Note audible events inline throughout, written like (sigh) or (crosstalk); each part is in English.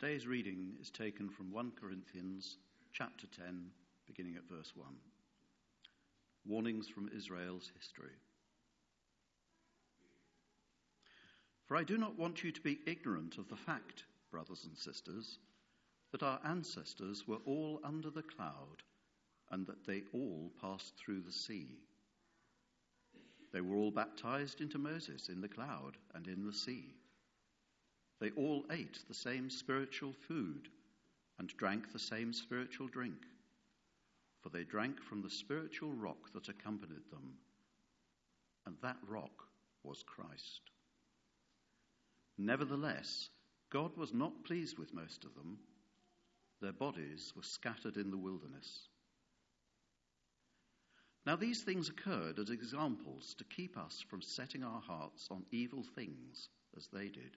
Today's reading is taken from 1 Corinthians chapter 10, beginning at verse 1. Warnings from Israel's history. For I do not want you to be ignorant of the fact, brothers and sisters, that our ancestors were all under the cloud and that they all passed through the sea. They were all baptized into Moses in the cloud and in the sea. They all ate the same spiritual food and drank the same spiritual drink, for they drank from the spiritual rock that accompanied them, and that rock was Christ. Nevertheless, God was not pleased with most of them. Their bodies were scattered in the wilderness. Now, these things occurred as examples to keep us from setting our hearts on evil things as they did.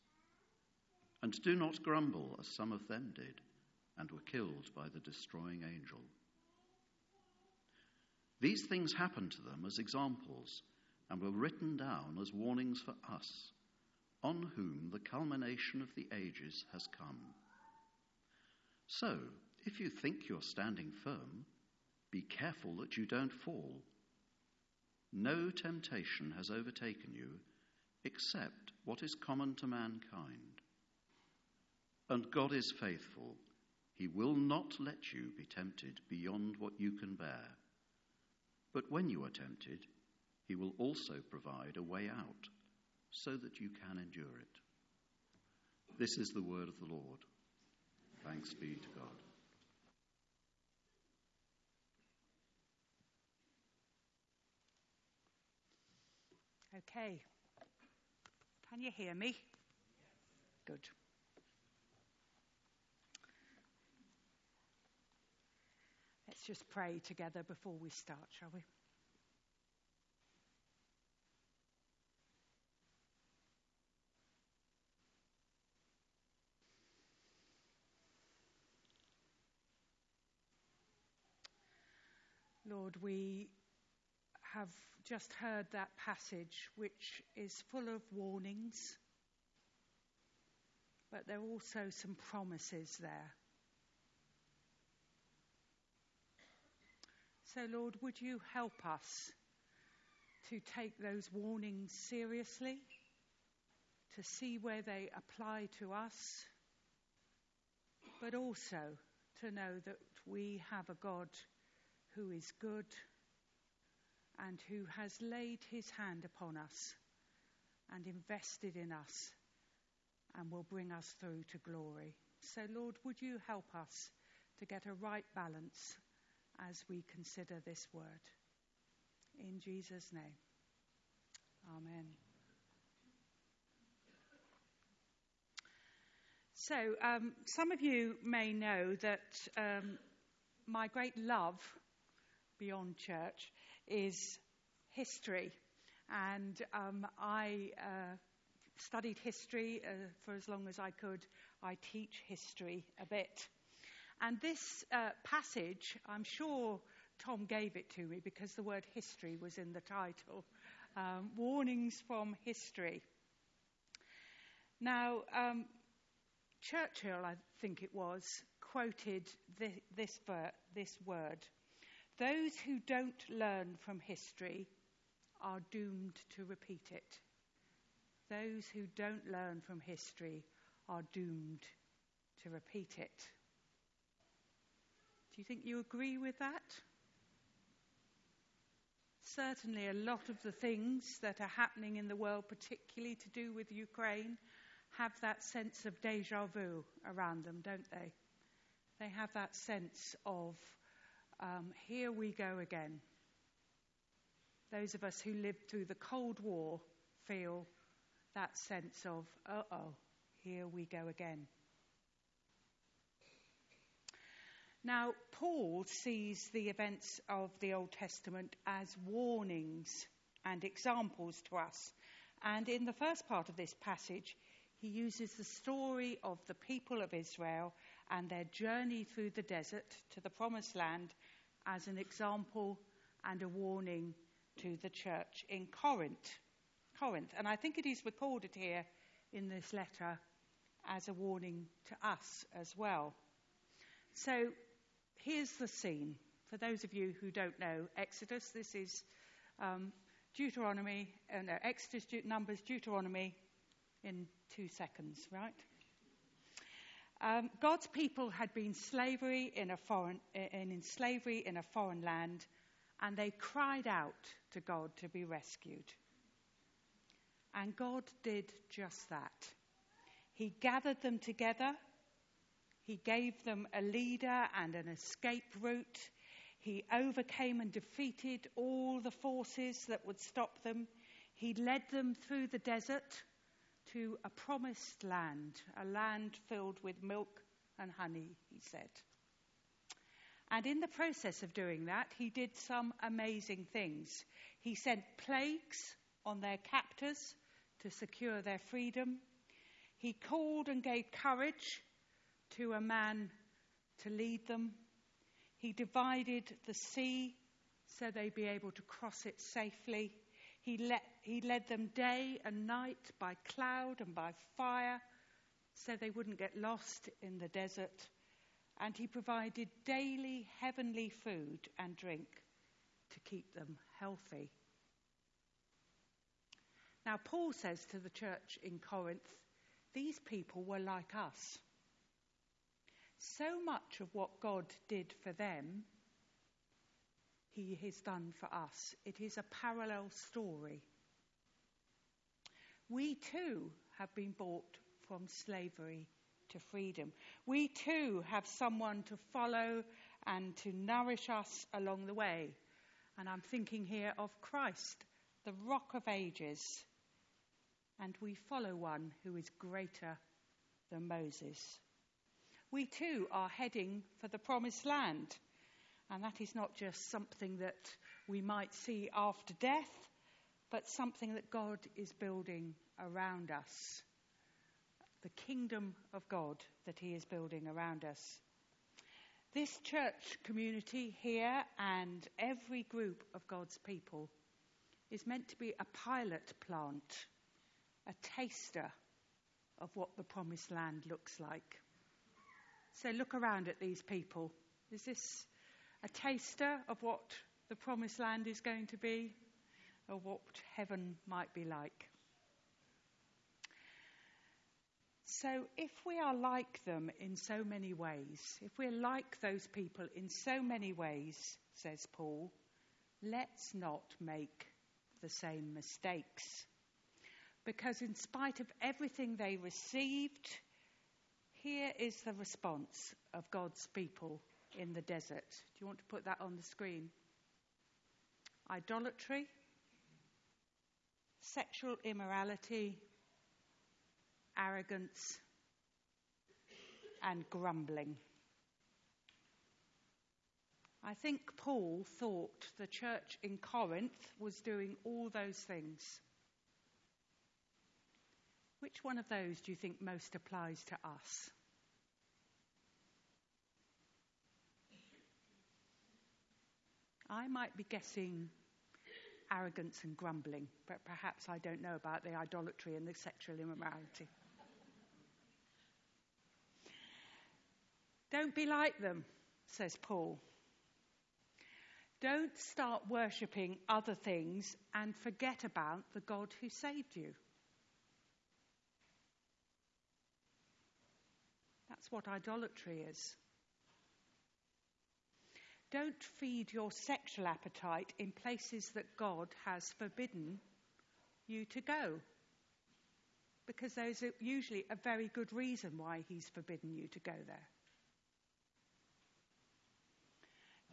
And do not grumble, as some of them did, and were killed by the destroying angel. These things happened to them as examples and were written down as warnings for us, on whom the culmination of the ages has come. So, if you think you're standing firm, be careful that you don't fall. No temptation has overtaken you except what is common to mankind. And God is faithful. He will not let you be tempted beyond what you can bear. But when you are tempted, He will also provide a way out so that you can endure it. This is the word of the Lord. Thanks be to God. Okay. Can you hear me? Good. Let's just pray together before we start, shall we? Lord, we have just heard that passage, which is full of warnings, but there are also some promises there. So, Lord, would you help us to take those warnings seriously, to see where they apply to us, but also to know that we have a God who is good and who has laid his hand upon us and invested in us and will bring us through to glory. So, Lord, would you help us to get a right balance as we consider this word. In Jesus' name. Amen. So, um, some of you may know that um, my great love beyond church is history. And um, I uh, studied history uh, for as long as I could. I teach history a bit. And this uh, passage, I'm sure Tom gave it to me because the word history was in the title um, Warnings from History. Now, um, Churchill, I think it was, quoted this, this, ver- this word Those who don't learn from history are doomed to repeat it. Those who don't learn from history are doomed to repeat it. Do you think you agree with that? Certainly, a lot of the things that are happening in the world, particularly to do with Ukraine, have that sense of deja vu around them, don't they? They have that sense of, um, here we go again. Those of us who lived through the Cold War feel that sense of, uh oh, here we go again. Now, Paul sees the events of the Old Testament as warnings and examples to us. And in the first part of this passage, he uses the story of the people of Israel and their journey through the desert to the promised land as an example and a warning to the church in Corinth. Corinth. And I think it is recorded here in this letter as a warning to us as well. So here's the scene. For those of you who don't know Exodus, this is um, Deuteronomy, uh, no, Exodus, De- Numbers, Deuteronomy in two seconds, right? Um, God's people had been slavery in, a foreign, in, in slavery in a foreign land, and they cried out to God to be rescued. And God did just that. He gathered them together he gave them a leader and an escape route. He overcame and defeated all the forces that would stop them. He led them through the desert to a promised land, a land filled with milk and honey, he said. And in the process of doing that, he did some amazing things. He sent plagues on their captors to secure their freedom. He called and gave courage to a man to lead them. He divided the sea so they'd be able to cross it safely. He, let, he led them day and night by cloud and by fire so they wouldn't get lost in the desert. And he provided daily heavenly food and drink to keep them healthy. Now, Paul says to the church in Corinth, these people were like us so much of what God did for them, He has done for us. It is a parallel story. We too have been brought from slavery to freedom. We too have someone to follow and to nourish us along the way. And I'm thinking here of Christ, the rock of ages. And we follow one who is greater than Moses we too are heading for the promised land. And that is not just something that we might see after death, but something that God is building around us. The kingdom of God that He is building around us. This church community here and every group of God's people is meant to be a pilot plant, a taster of what the promised land looks like. So look around at these people. Is this a taster of what the promised land is going to be or what heaven might be like? So, if we are like them in so many ways, if we're like those people in so many ways, says Paul, let's not make the same mistakes. Because, in spite of everything they received, here is the response of God's people in the desert. Do you want to put that on the screen? Idolatry, sexual immorality, arrogance, and grumbling. I think Paul thought the church in Corinth was doing all those things. Which one of those do you think most applies to us? I might be guessing arrogance and grumbling, but perhaps I don't know about the idolatry and the sexual immorality. Don't be like them, says Paul. Don't start worshipping other things and forget about the God who saved you. That's what idolatry is. Don't feed your sexual appetite in places that God has forbidden you to go. Because there's usually a very good reason why He's forbidden you to go there.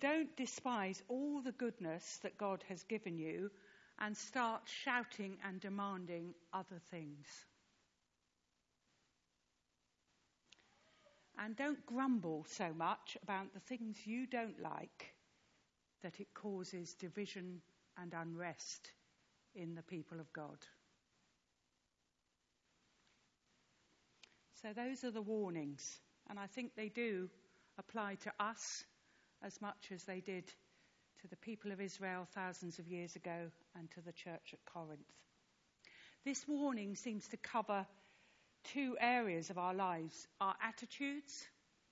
Don't despise all the goodness that God has given you and start shouting and demanding other things. And don't grumble so much about the things you don't like that it causes division and unrest in the people of God. So, those are the warnings, and I think they do apply to us as much as they did to the people of Israel thousands of years ago and to the church at Corinth. This warning seems to cover two areas of our lives our attitudes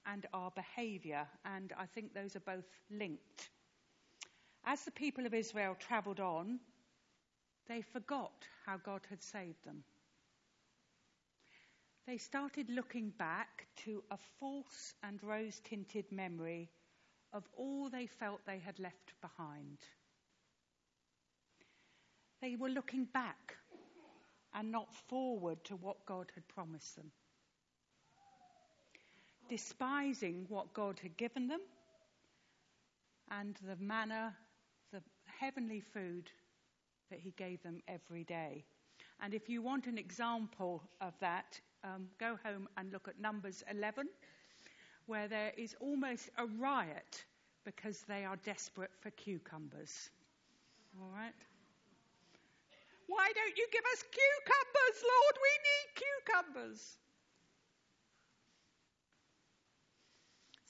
and our behaviour, and I think those are both linked. As the people of Israel travelled on, they forgot how God had saved them they started looking back to a false and rose tinted memory of all they felt they had left behind. They were looking back and not forward to what God had promised them. Despising what God had given them and the manna, the heavenly food that He gave them every day. And if you want an example of that, um, go home and look at Numbers 11, where there is almost a riot because they are desperate for cucumbers. All right? Why don't you give us cucumbers, Lord? We need cucumbers.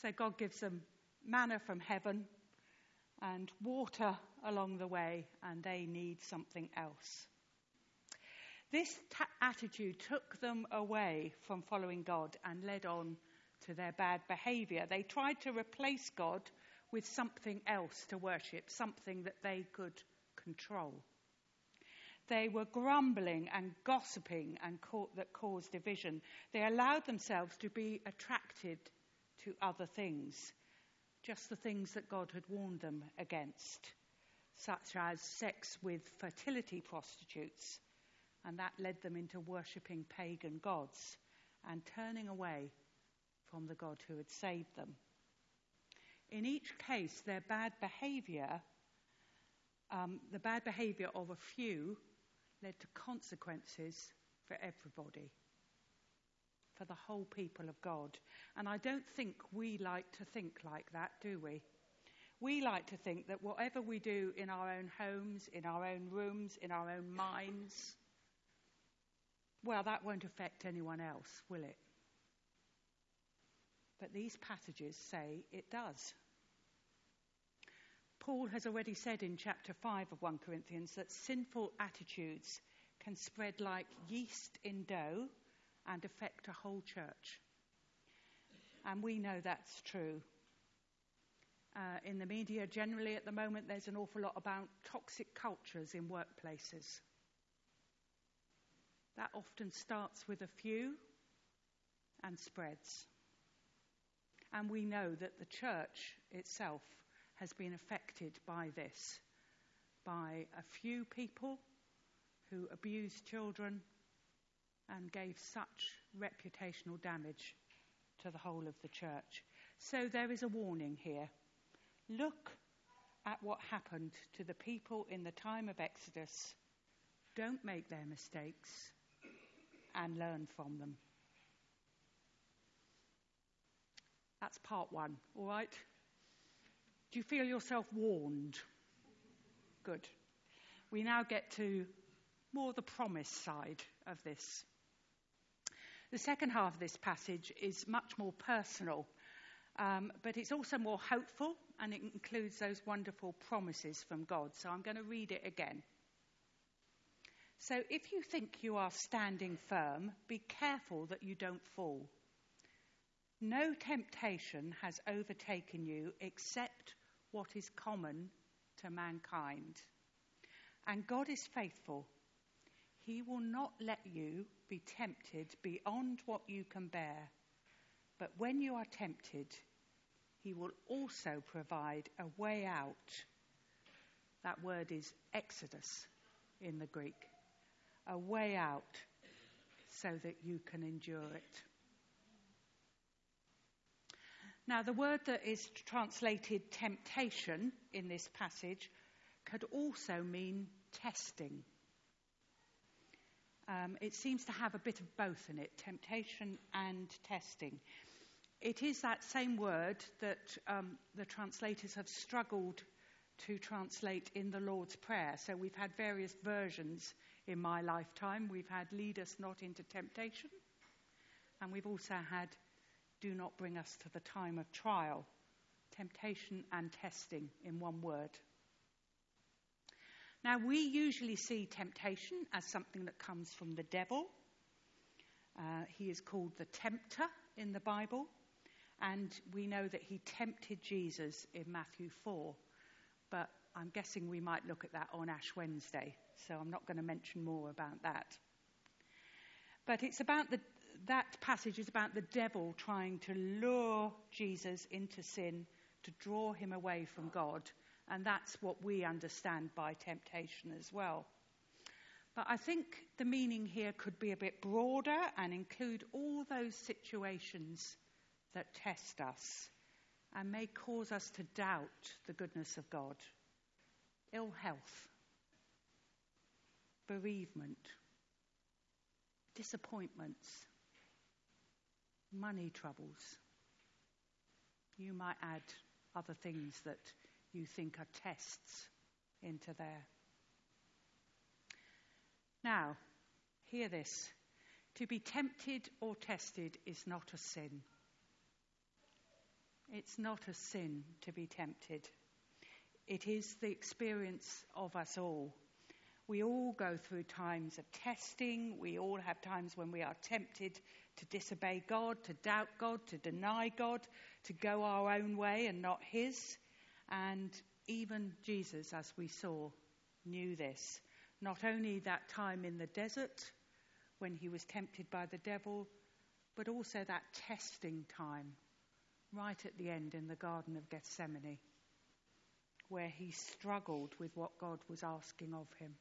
So God gives them manna from heaven and water along the way, and they need something else. This ta- attitude took them away from following God and led on to their bad behavior. They tried to replace God with something else to worship, something that they could control. They were grumbling and gossiping and that caused division. They allowed themselves to be attracted to other things, just the things that God had warned them against, such as sex with fertility prostitutes and that led them into worshipping pagan gods and turning away from the God who had saved them. In each case, their bad behavior, um, the bad behavior of a few, led to consequences for everybody, for the whole people of God. And I don't think we like to think like that, do we? We like to think that whatever we do in our own homes, in our own rooms, in our own minds, well, that won't affect anyone else, will it? But these passages say it does. Paul has already said in chapter 5 of 1 Corinthians that sinful attitudes can spread like yeast in dough and affect a whole church. And we know that's true. Uh, in the media generally at the moment, there's an awful lot about toxic cultures in workplaces. That often starts with a few and spreads. And we know that the church itself has been affected by this, by a few people who abused children and gave such reputational damage to the whole of the church. So there is a warning here. Look at what happened to the people in the time of Exodus. Don't make their mistakes and learn from them. That's part one, all right? Do you feel yourself warned? Good. We now get to more the promise side of this. The second half of this passage is much more personal, um, but it's also more hopeful and it includes those wonderful promises from God. So I'm going to read it again. So if you think you are standing firm, be careful that you don't fall. No temptation has overtaken you except what is common to mankind. And God is faithful. He will not let you be tempted beyond what you can bear. But when you are tempted, He will also provide a way out. That word is exodus in the Greek a way out so that you can endure it. Now, the word that is translated temptation in this passage could also mean testing. Um, it seems to have a bit of both in it temptation and testing. it is that same word that um, the translators have struggled to translate in the Lord's Prayer. So we've had various versions in my lifetime. We've had lead us not into temptation, and we've also had do not bring us to the time of trial. Temptation and testing in one word. Now, we usually see temptation as something that comes from the devil. Uh, he is called the tempter in the Bible, and we know that he tempted Jesus in Matthew 4 but I'm guessing we might look at that on Ash Wednesday, so I'm not going to mention more about that. But it's about the, that passage is about the devil trying to lure Jesus into sin, to draw him away from God, and that's what we understand by temptation as well. But I think the meaning here could be a bit broader and include all those situations that test us and may cause us to doubt the goodness of God. Ill health, bereavement, disappointments, money troubles. You might add other things that you think are tests into there. Now, hear this. To be tempted or tested is not a sin. It's not a sin to be tempted. It is the experience of us all. We all go through times of testing. We all have times when we are tempted to disobey God, to doubt God, to deny God, to go our own way and not His. And even Jesus, as we saw, knew this. Not only that time in the desert when he was tempted by the devil, but also that testing time right at the end in the Garden of Gethsemane, where he struggled with what God was asking of him.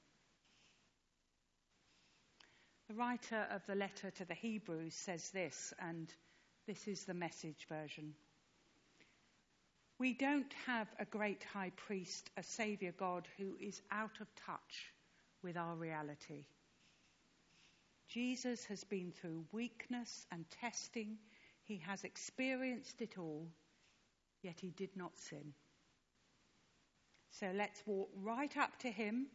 The writer of the letter to the Hebrews says this, and this is the message version. We don't have a great high priest, a saviour God who is out of touch with our reality. Jesus has been through weakness and testing he has experienced it all, yet he did not sin. So let's walk right up to him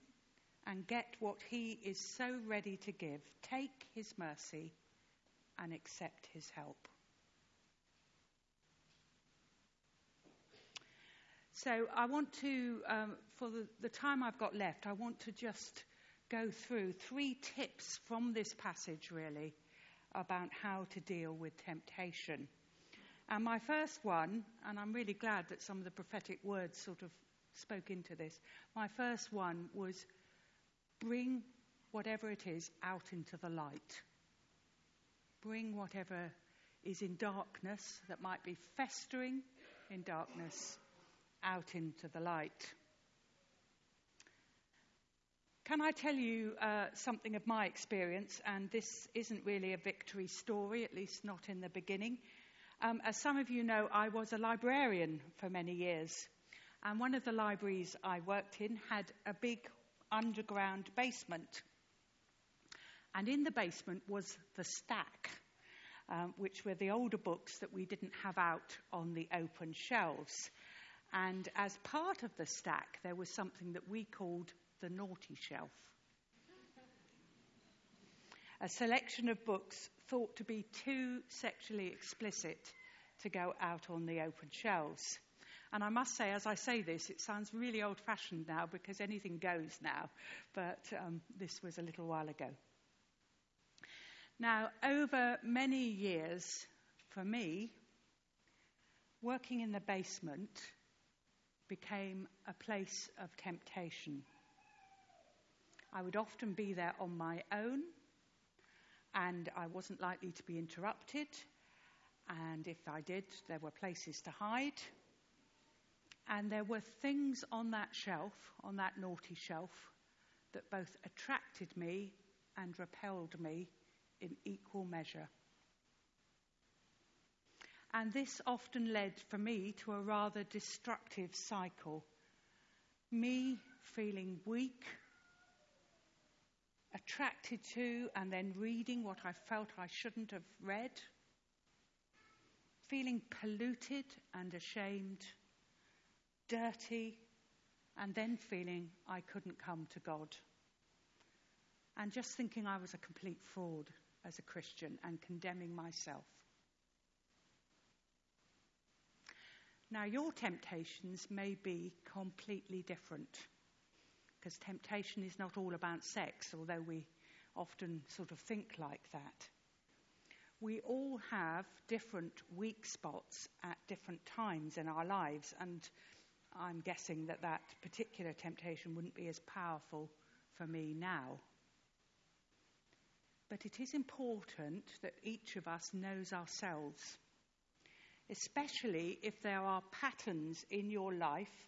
and get what he is so ready to give. Take his mercy and accept his help. So I want to, um, for the, the time I've got left, I want to just go through three tips from this passage, really, about how to deal with temptation. And my first one, and I'm really glad that some of the prophetic words sort of spoke into this, my first one was bring whatever it is out into the light. Bring whatever is in darkness that might be festering in darkness out into the light. Can I tell you uh, something of my experience? And this isn't really a victory story, at least not in the beginning. Um, as some of you know, I was a librarian for many years. And one of the libraries I worked in had a big underground basement. And in the basement was the stack, um, which were the older books that we didn't have out on the open shelves. And as part of the stack, there was something that we called the naughty shelf. A selection of books thought to be too sexually explicit to go out on the open shelves. And I must say, as I say this, it sounds really old fashioned now because anything goes now, but um, this was a little while ago. Now, over many years, for me, working in the basement became a place of temptation. I would often be there on my own, and I wasn't likely to be interrupted. And if I did, there were places to hide. And there were things on that shelf, on that naughty shelf, that both attracted me and repelled me in equal measure. And this often led for me to a rather destructive cycle. Me feeling weak attracted to and then reading what I felt I shouldn't have read, feeling polluted and ashamed, dirty, and then feeling I couldn't come to God. And just thinking I was a complete fraud as a Christian and condemning myself. Now, your temptations may be completely different because temptation is not all about sex, although we often sort of think like that. We all have different weak spots at different times in our lives, and I'm guessing that that particular temptation wouldn't be as powerful for me now. But it is important that each of us knows ourselves especially if there are patterns in your life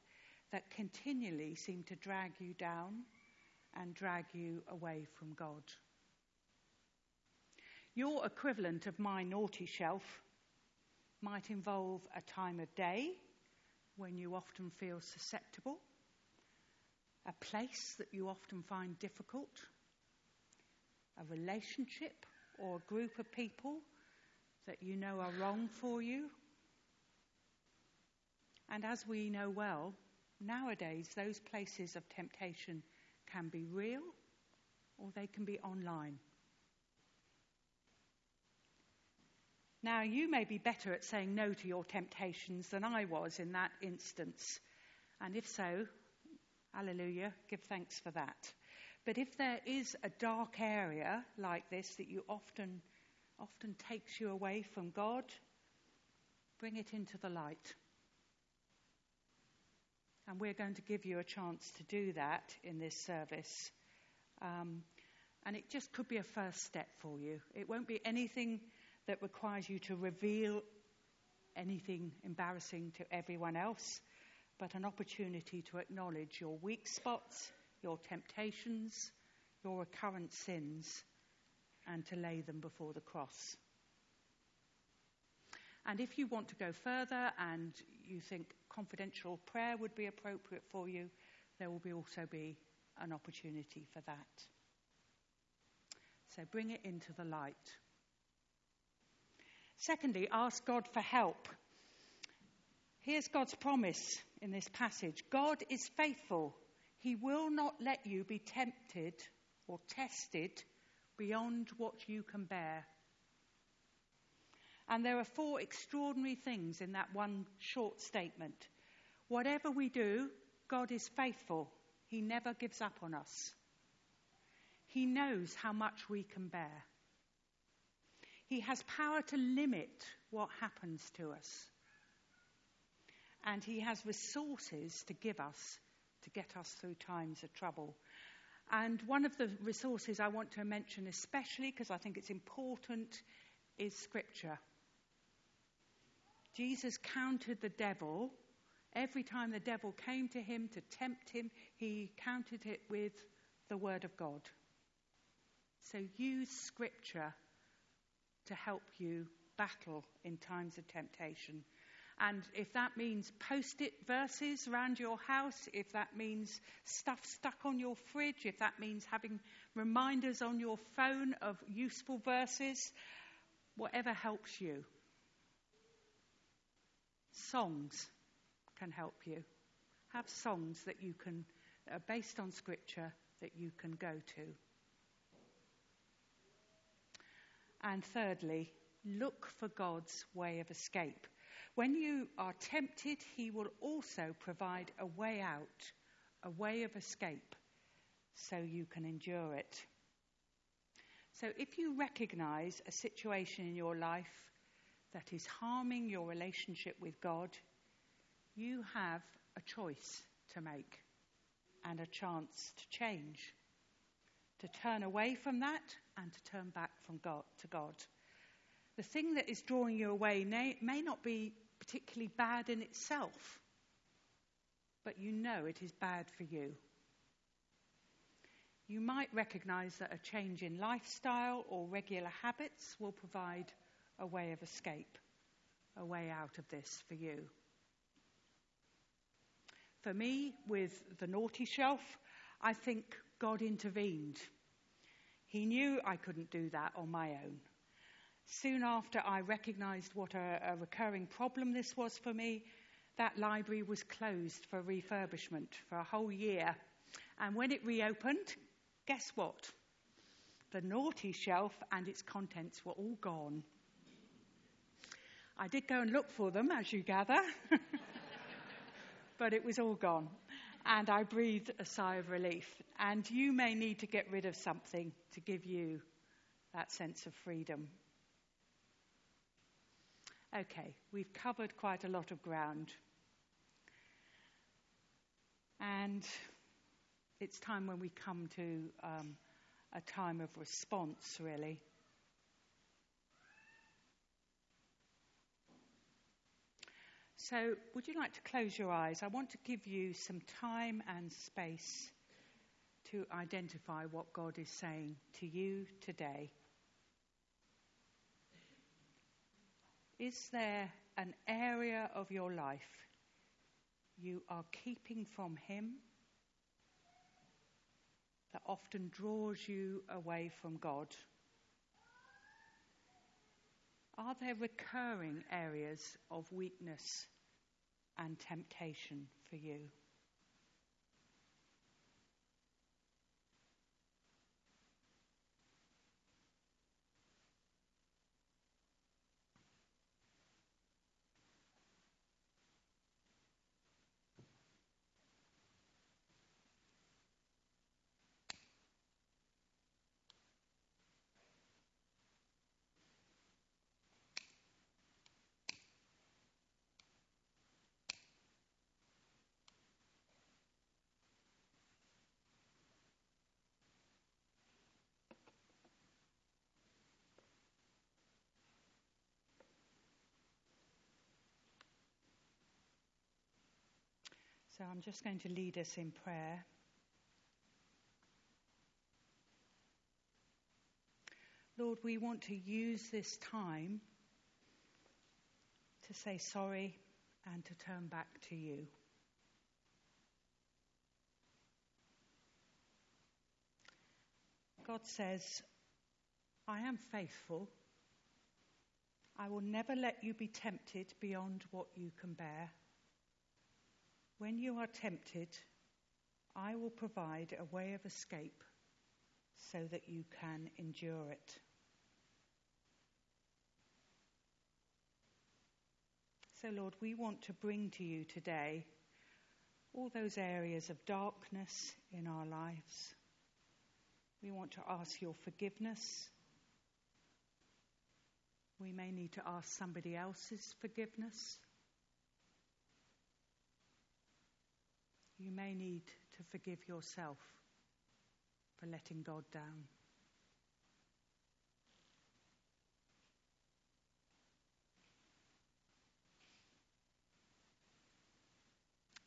that continually seem to drag you down and drag you away from God. Your equivalent of my naughty shelf might involve a time of day when you often feel susceptible, a place that you often find difficult, a relationship or a group of people that you know are wrong for you and as we know well, nowadays those places of temptation can be real or they can be online. Now, you may be better at saying no to your temptations than I was in that instance. And if so, hallelujah, give thanks for that. But if there is a dark area like this that you often often takes you away from God, bring it into the light. And we're going to give you a chance to do that in this service. Um, and it just could be a first step for you. It won't be anything that requires you to reveal anything embarrassing to everyone else, but an opportunity to acknowledge your weak spots, your temptations, your recurrent sins, and to lay them before the cross. And if you want to go further and you think confidential prayer would be appropriate for you, there will be also be an opportunity for that. So bring it into the light. Secondly, ask God for help. Here's God's promise in this passage God is faithful. He will not let you be tempted or tested beyond what you can bear. And there are four extraordinary things in that one short statement. Whatever we do, God is faithful. He never gives up on us. He knows how much we can bear. He has power to limit what happens to us. And He has resources to give us to get us through times of trouble. And one of the resources I want to mention, especially because I think it's important, is Scripture. Jesus countered the devil. Every time the devil came to him to tempt him, he countered it with the Word of God. So use Scripture to help you battle in times of temptation. And if that means post it verses around your house, if that means stuff stuck on your fridge, if that means having reminders on your phone of useful verses, whatever helps you. Songs can help you. Have songs that you can, uh, based on scripture, that you can go to. And thirdly, look for God's way of escape. When you are tempted, He will also provide a way out, a way of escape, so you can endure it. So if you recognize a situation in your life that is harming your relationship with God, you have a choice to make and a chance to change, to turn away from that and to turn back from God to God. The thing that is drawing you away may, may not be particularly bad in itself, but you know it is bad for you. You might recognize that a change in lifestyle or regular habits will provide a way of escape, a way out of this for you. For me, with the naughty shelf, I think God intervened. He knew I couldn't do that on my own. Soon after I recognized what a, a recurring problem this was for me, that library was closed for refurbishment for a whole year. And when it reopened, guess what? The naughty shelf and its contents were all gone. I did go and look for them, as you gather, (laughs) but it was all gone. And I breathed a sigh of relief. And you may need to get rid of something to give you that sense of freedom. Okay, we've covered quite a lot of ground. And it's time when we come to um, a time of response, really. So, would you like to close your eyes? I want to give you some time and space to identify what God is saying to you today. Is there an area of your life you are keeping from Him that often draws you away from God? Are there recurring areas of weakness and temptation for you? So I'm just going to lead us in prayer. Lord, we want to use this time to say sorry and to turn back to you. God says, I am faithful. I will never let you be tempted beyond what you can bear. When you are tempted, I will provide a way of escape so that you can endure it. So, Lord, we want to bring to you today all those areas of darkness in our lives. We want to ask your forgiveness. We may need to ask somebody else's forgiveness. You may need to forgive yourself for letting God down.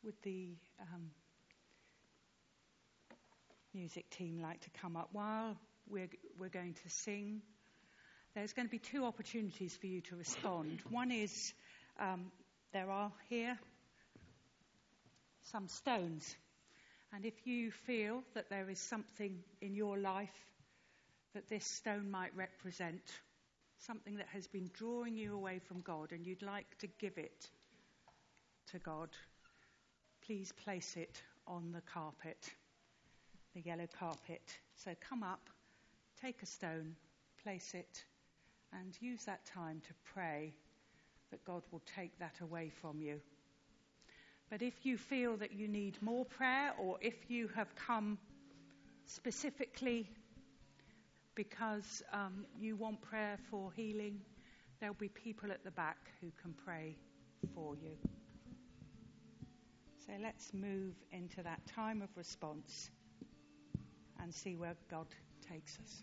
Would the um, music team like to come up while we're, we're going to sing? There's going to be two opportunities for you to respond. One is um, there are here some stones. And if you feel that there is something in your life that this stone might represent, something that has been drawing you away from God, and you'd like to give it to God, please place it on the carpet, the yellow carpet. So come up, take a stone, place it, and use that time to pray that God will take that away from you. But if you feel that you need more prayer, or if you have come specifically because um, you want prayer for healing, there'll be people at the back who can pray for you. So let's move into that time of response and see where God takes us.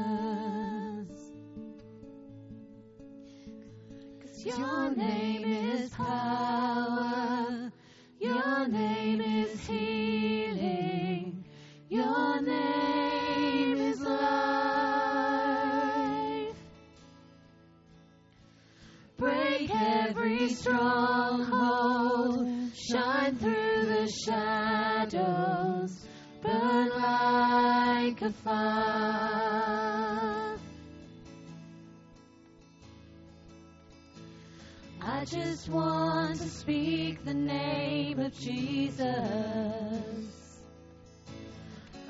Your name is power. Your name is healing. Your name is life. Break every stronghold. Shine through the shadows. Burn like a fire. I just want to speak the name of Jesus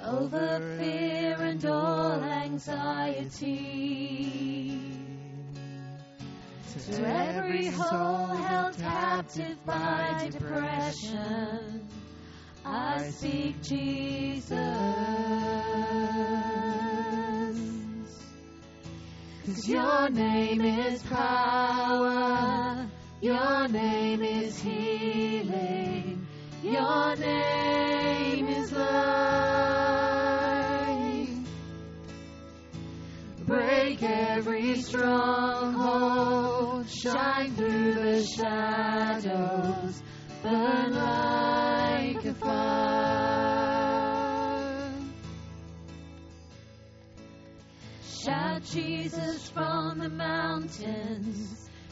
over fear and all anxiety. To every soul held captive by depression, I speak Jesus. Cause your name is power, your name is healing, your name is life. Break every stronghold, shine through the shadows, burn like a fire. Shout Jesus from the mountains,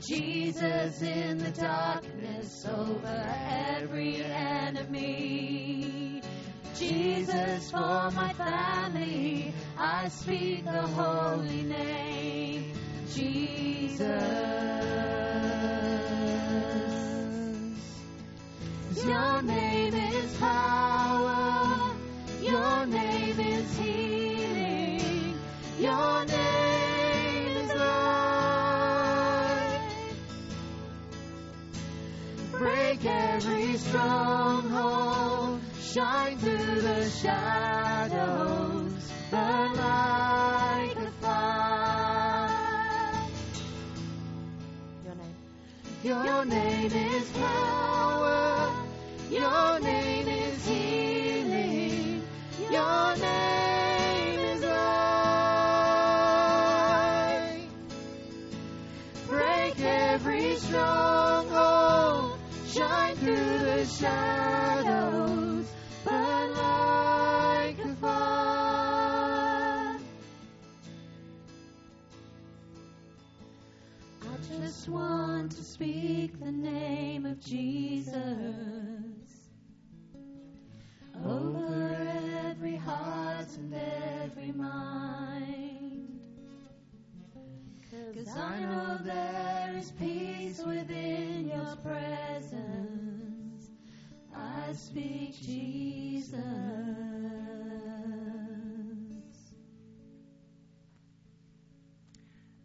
Jesus in the darkness over every enemy. Jesus for my family, I speak the holy name, Jesus. Your name is power, stronghold, shine through the shadows, burn like a fire. Your name. Your name is power. Your name shadows. Burn like a fire. I just want to speak the name of Jesus over every heart and every mind. Cause I know there is peace within your presence. Speak Jesus.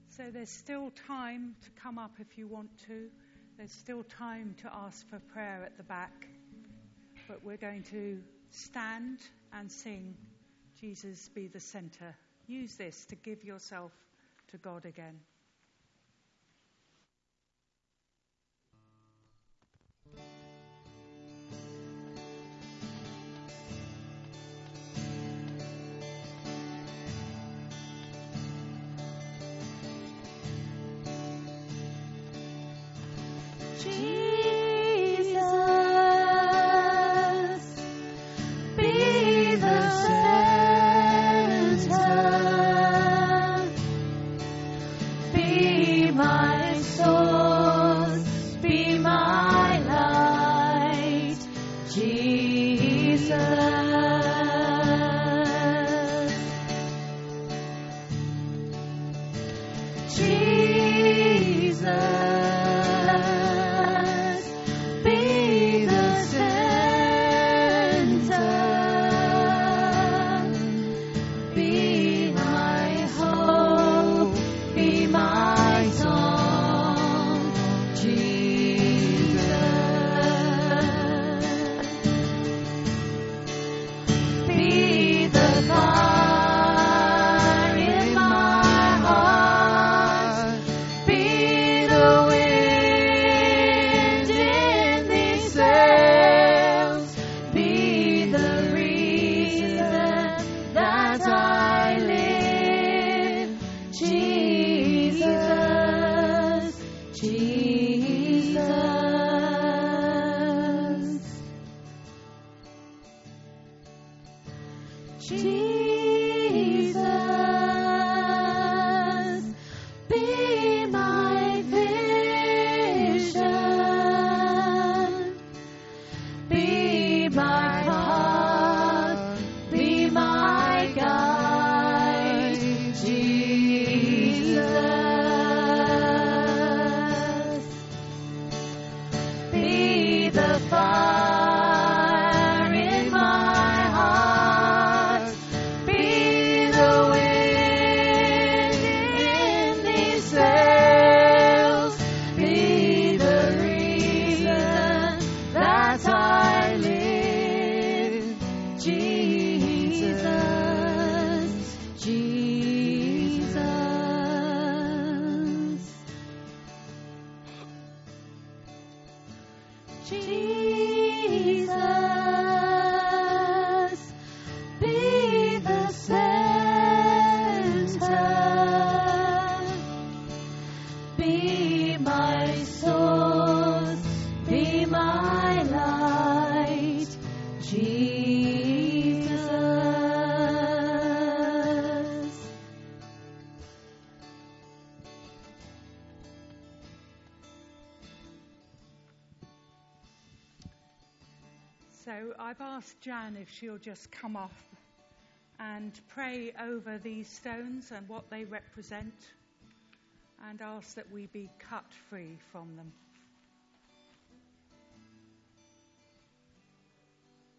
So there's still time to come up if you want to. There's still time to ask for prayer at the back. But we're going to stand and sing Jesus be the center. Use this to give yourself to God again. Jesus. Jan if she'll just come off and pray over these stones and what they represent and ask that we be cut free from them.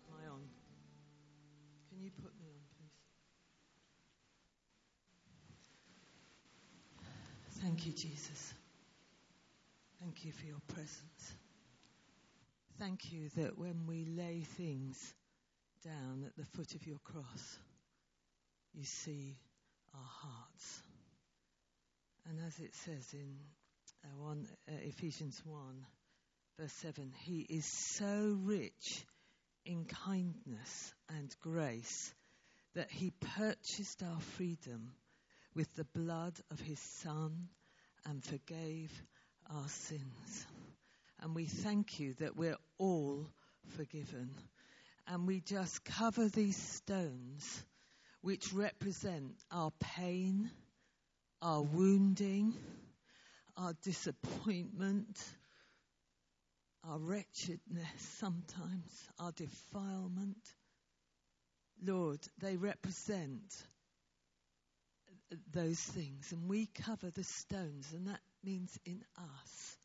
Am I on? Can you put me on, please? Thank you, Jesus. Thank you for your presence. Thank you that when we lay things down at the foot of your cross, you see our hearts. And as it says in uh, one, uh, Ephesians 1, verse 7, He is so rich in kindness and grace that He purchased our freedom with the blood of His Son and forgave our sins. And we thank you that we're all forgiven and we just cover these stones which represent our pain, our wounding, our disappointment, our wretchedness sometimes, our defilement. Lord, they represent those things, and we cover the stones, and that means in us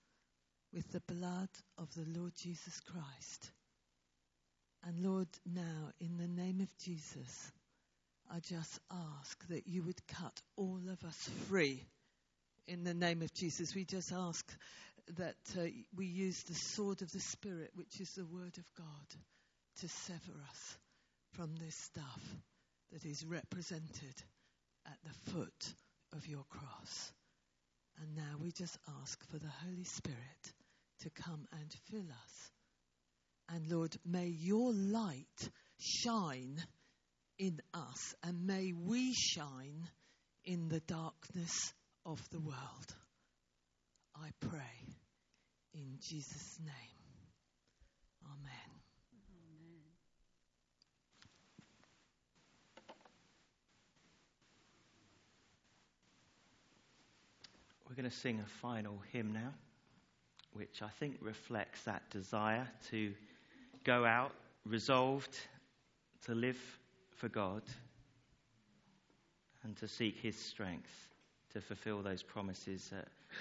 with the blood of the Lord Jesus Christ. And Lord, now in the name of Jesus, I just ask that you would cut all of us free. In the name of Jesus, we just ask that uh, we use the sword of the Spirit, which is the Word of God, to sever us from this stuff that is represented at the foot of your cross. And now we just ask for the Holy Spirit to come and fill us and Lord, may your light shine in us and may we shine in the darkness of the world. I pray in Jesus' name. Amen. We're going to sing a final hymn now, which I think reflects that desire to go out resolved to live for God and to seek His strength to fulfill those promises that we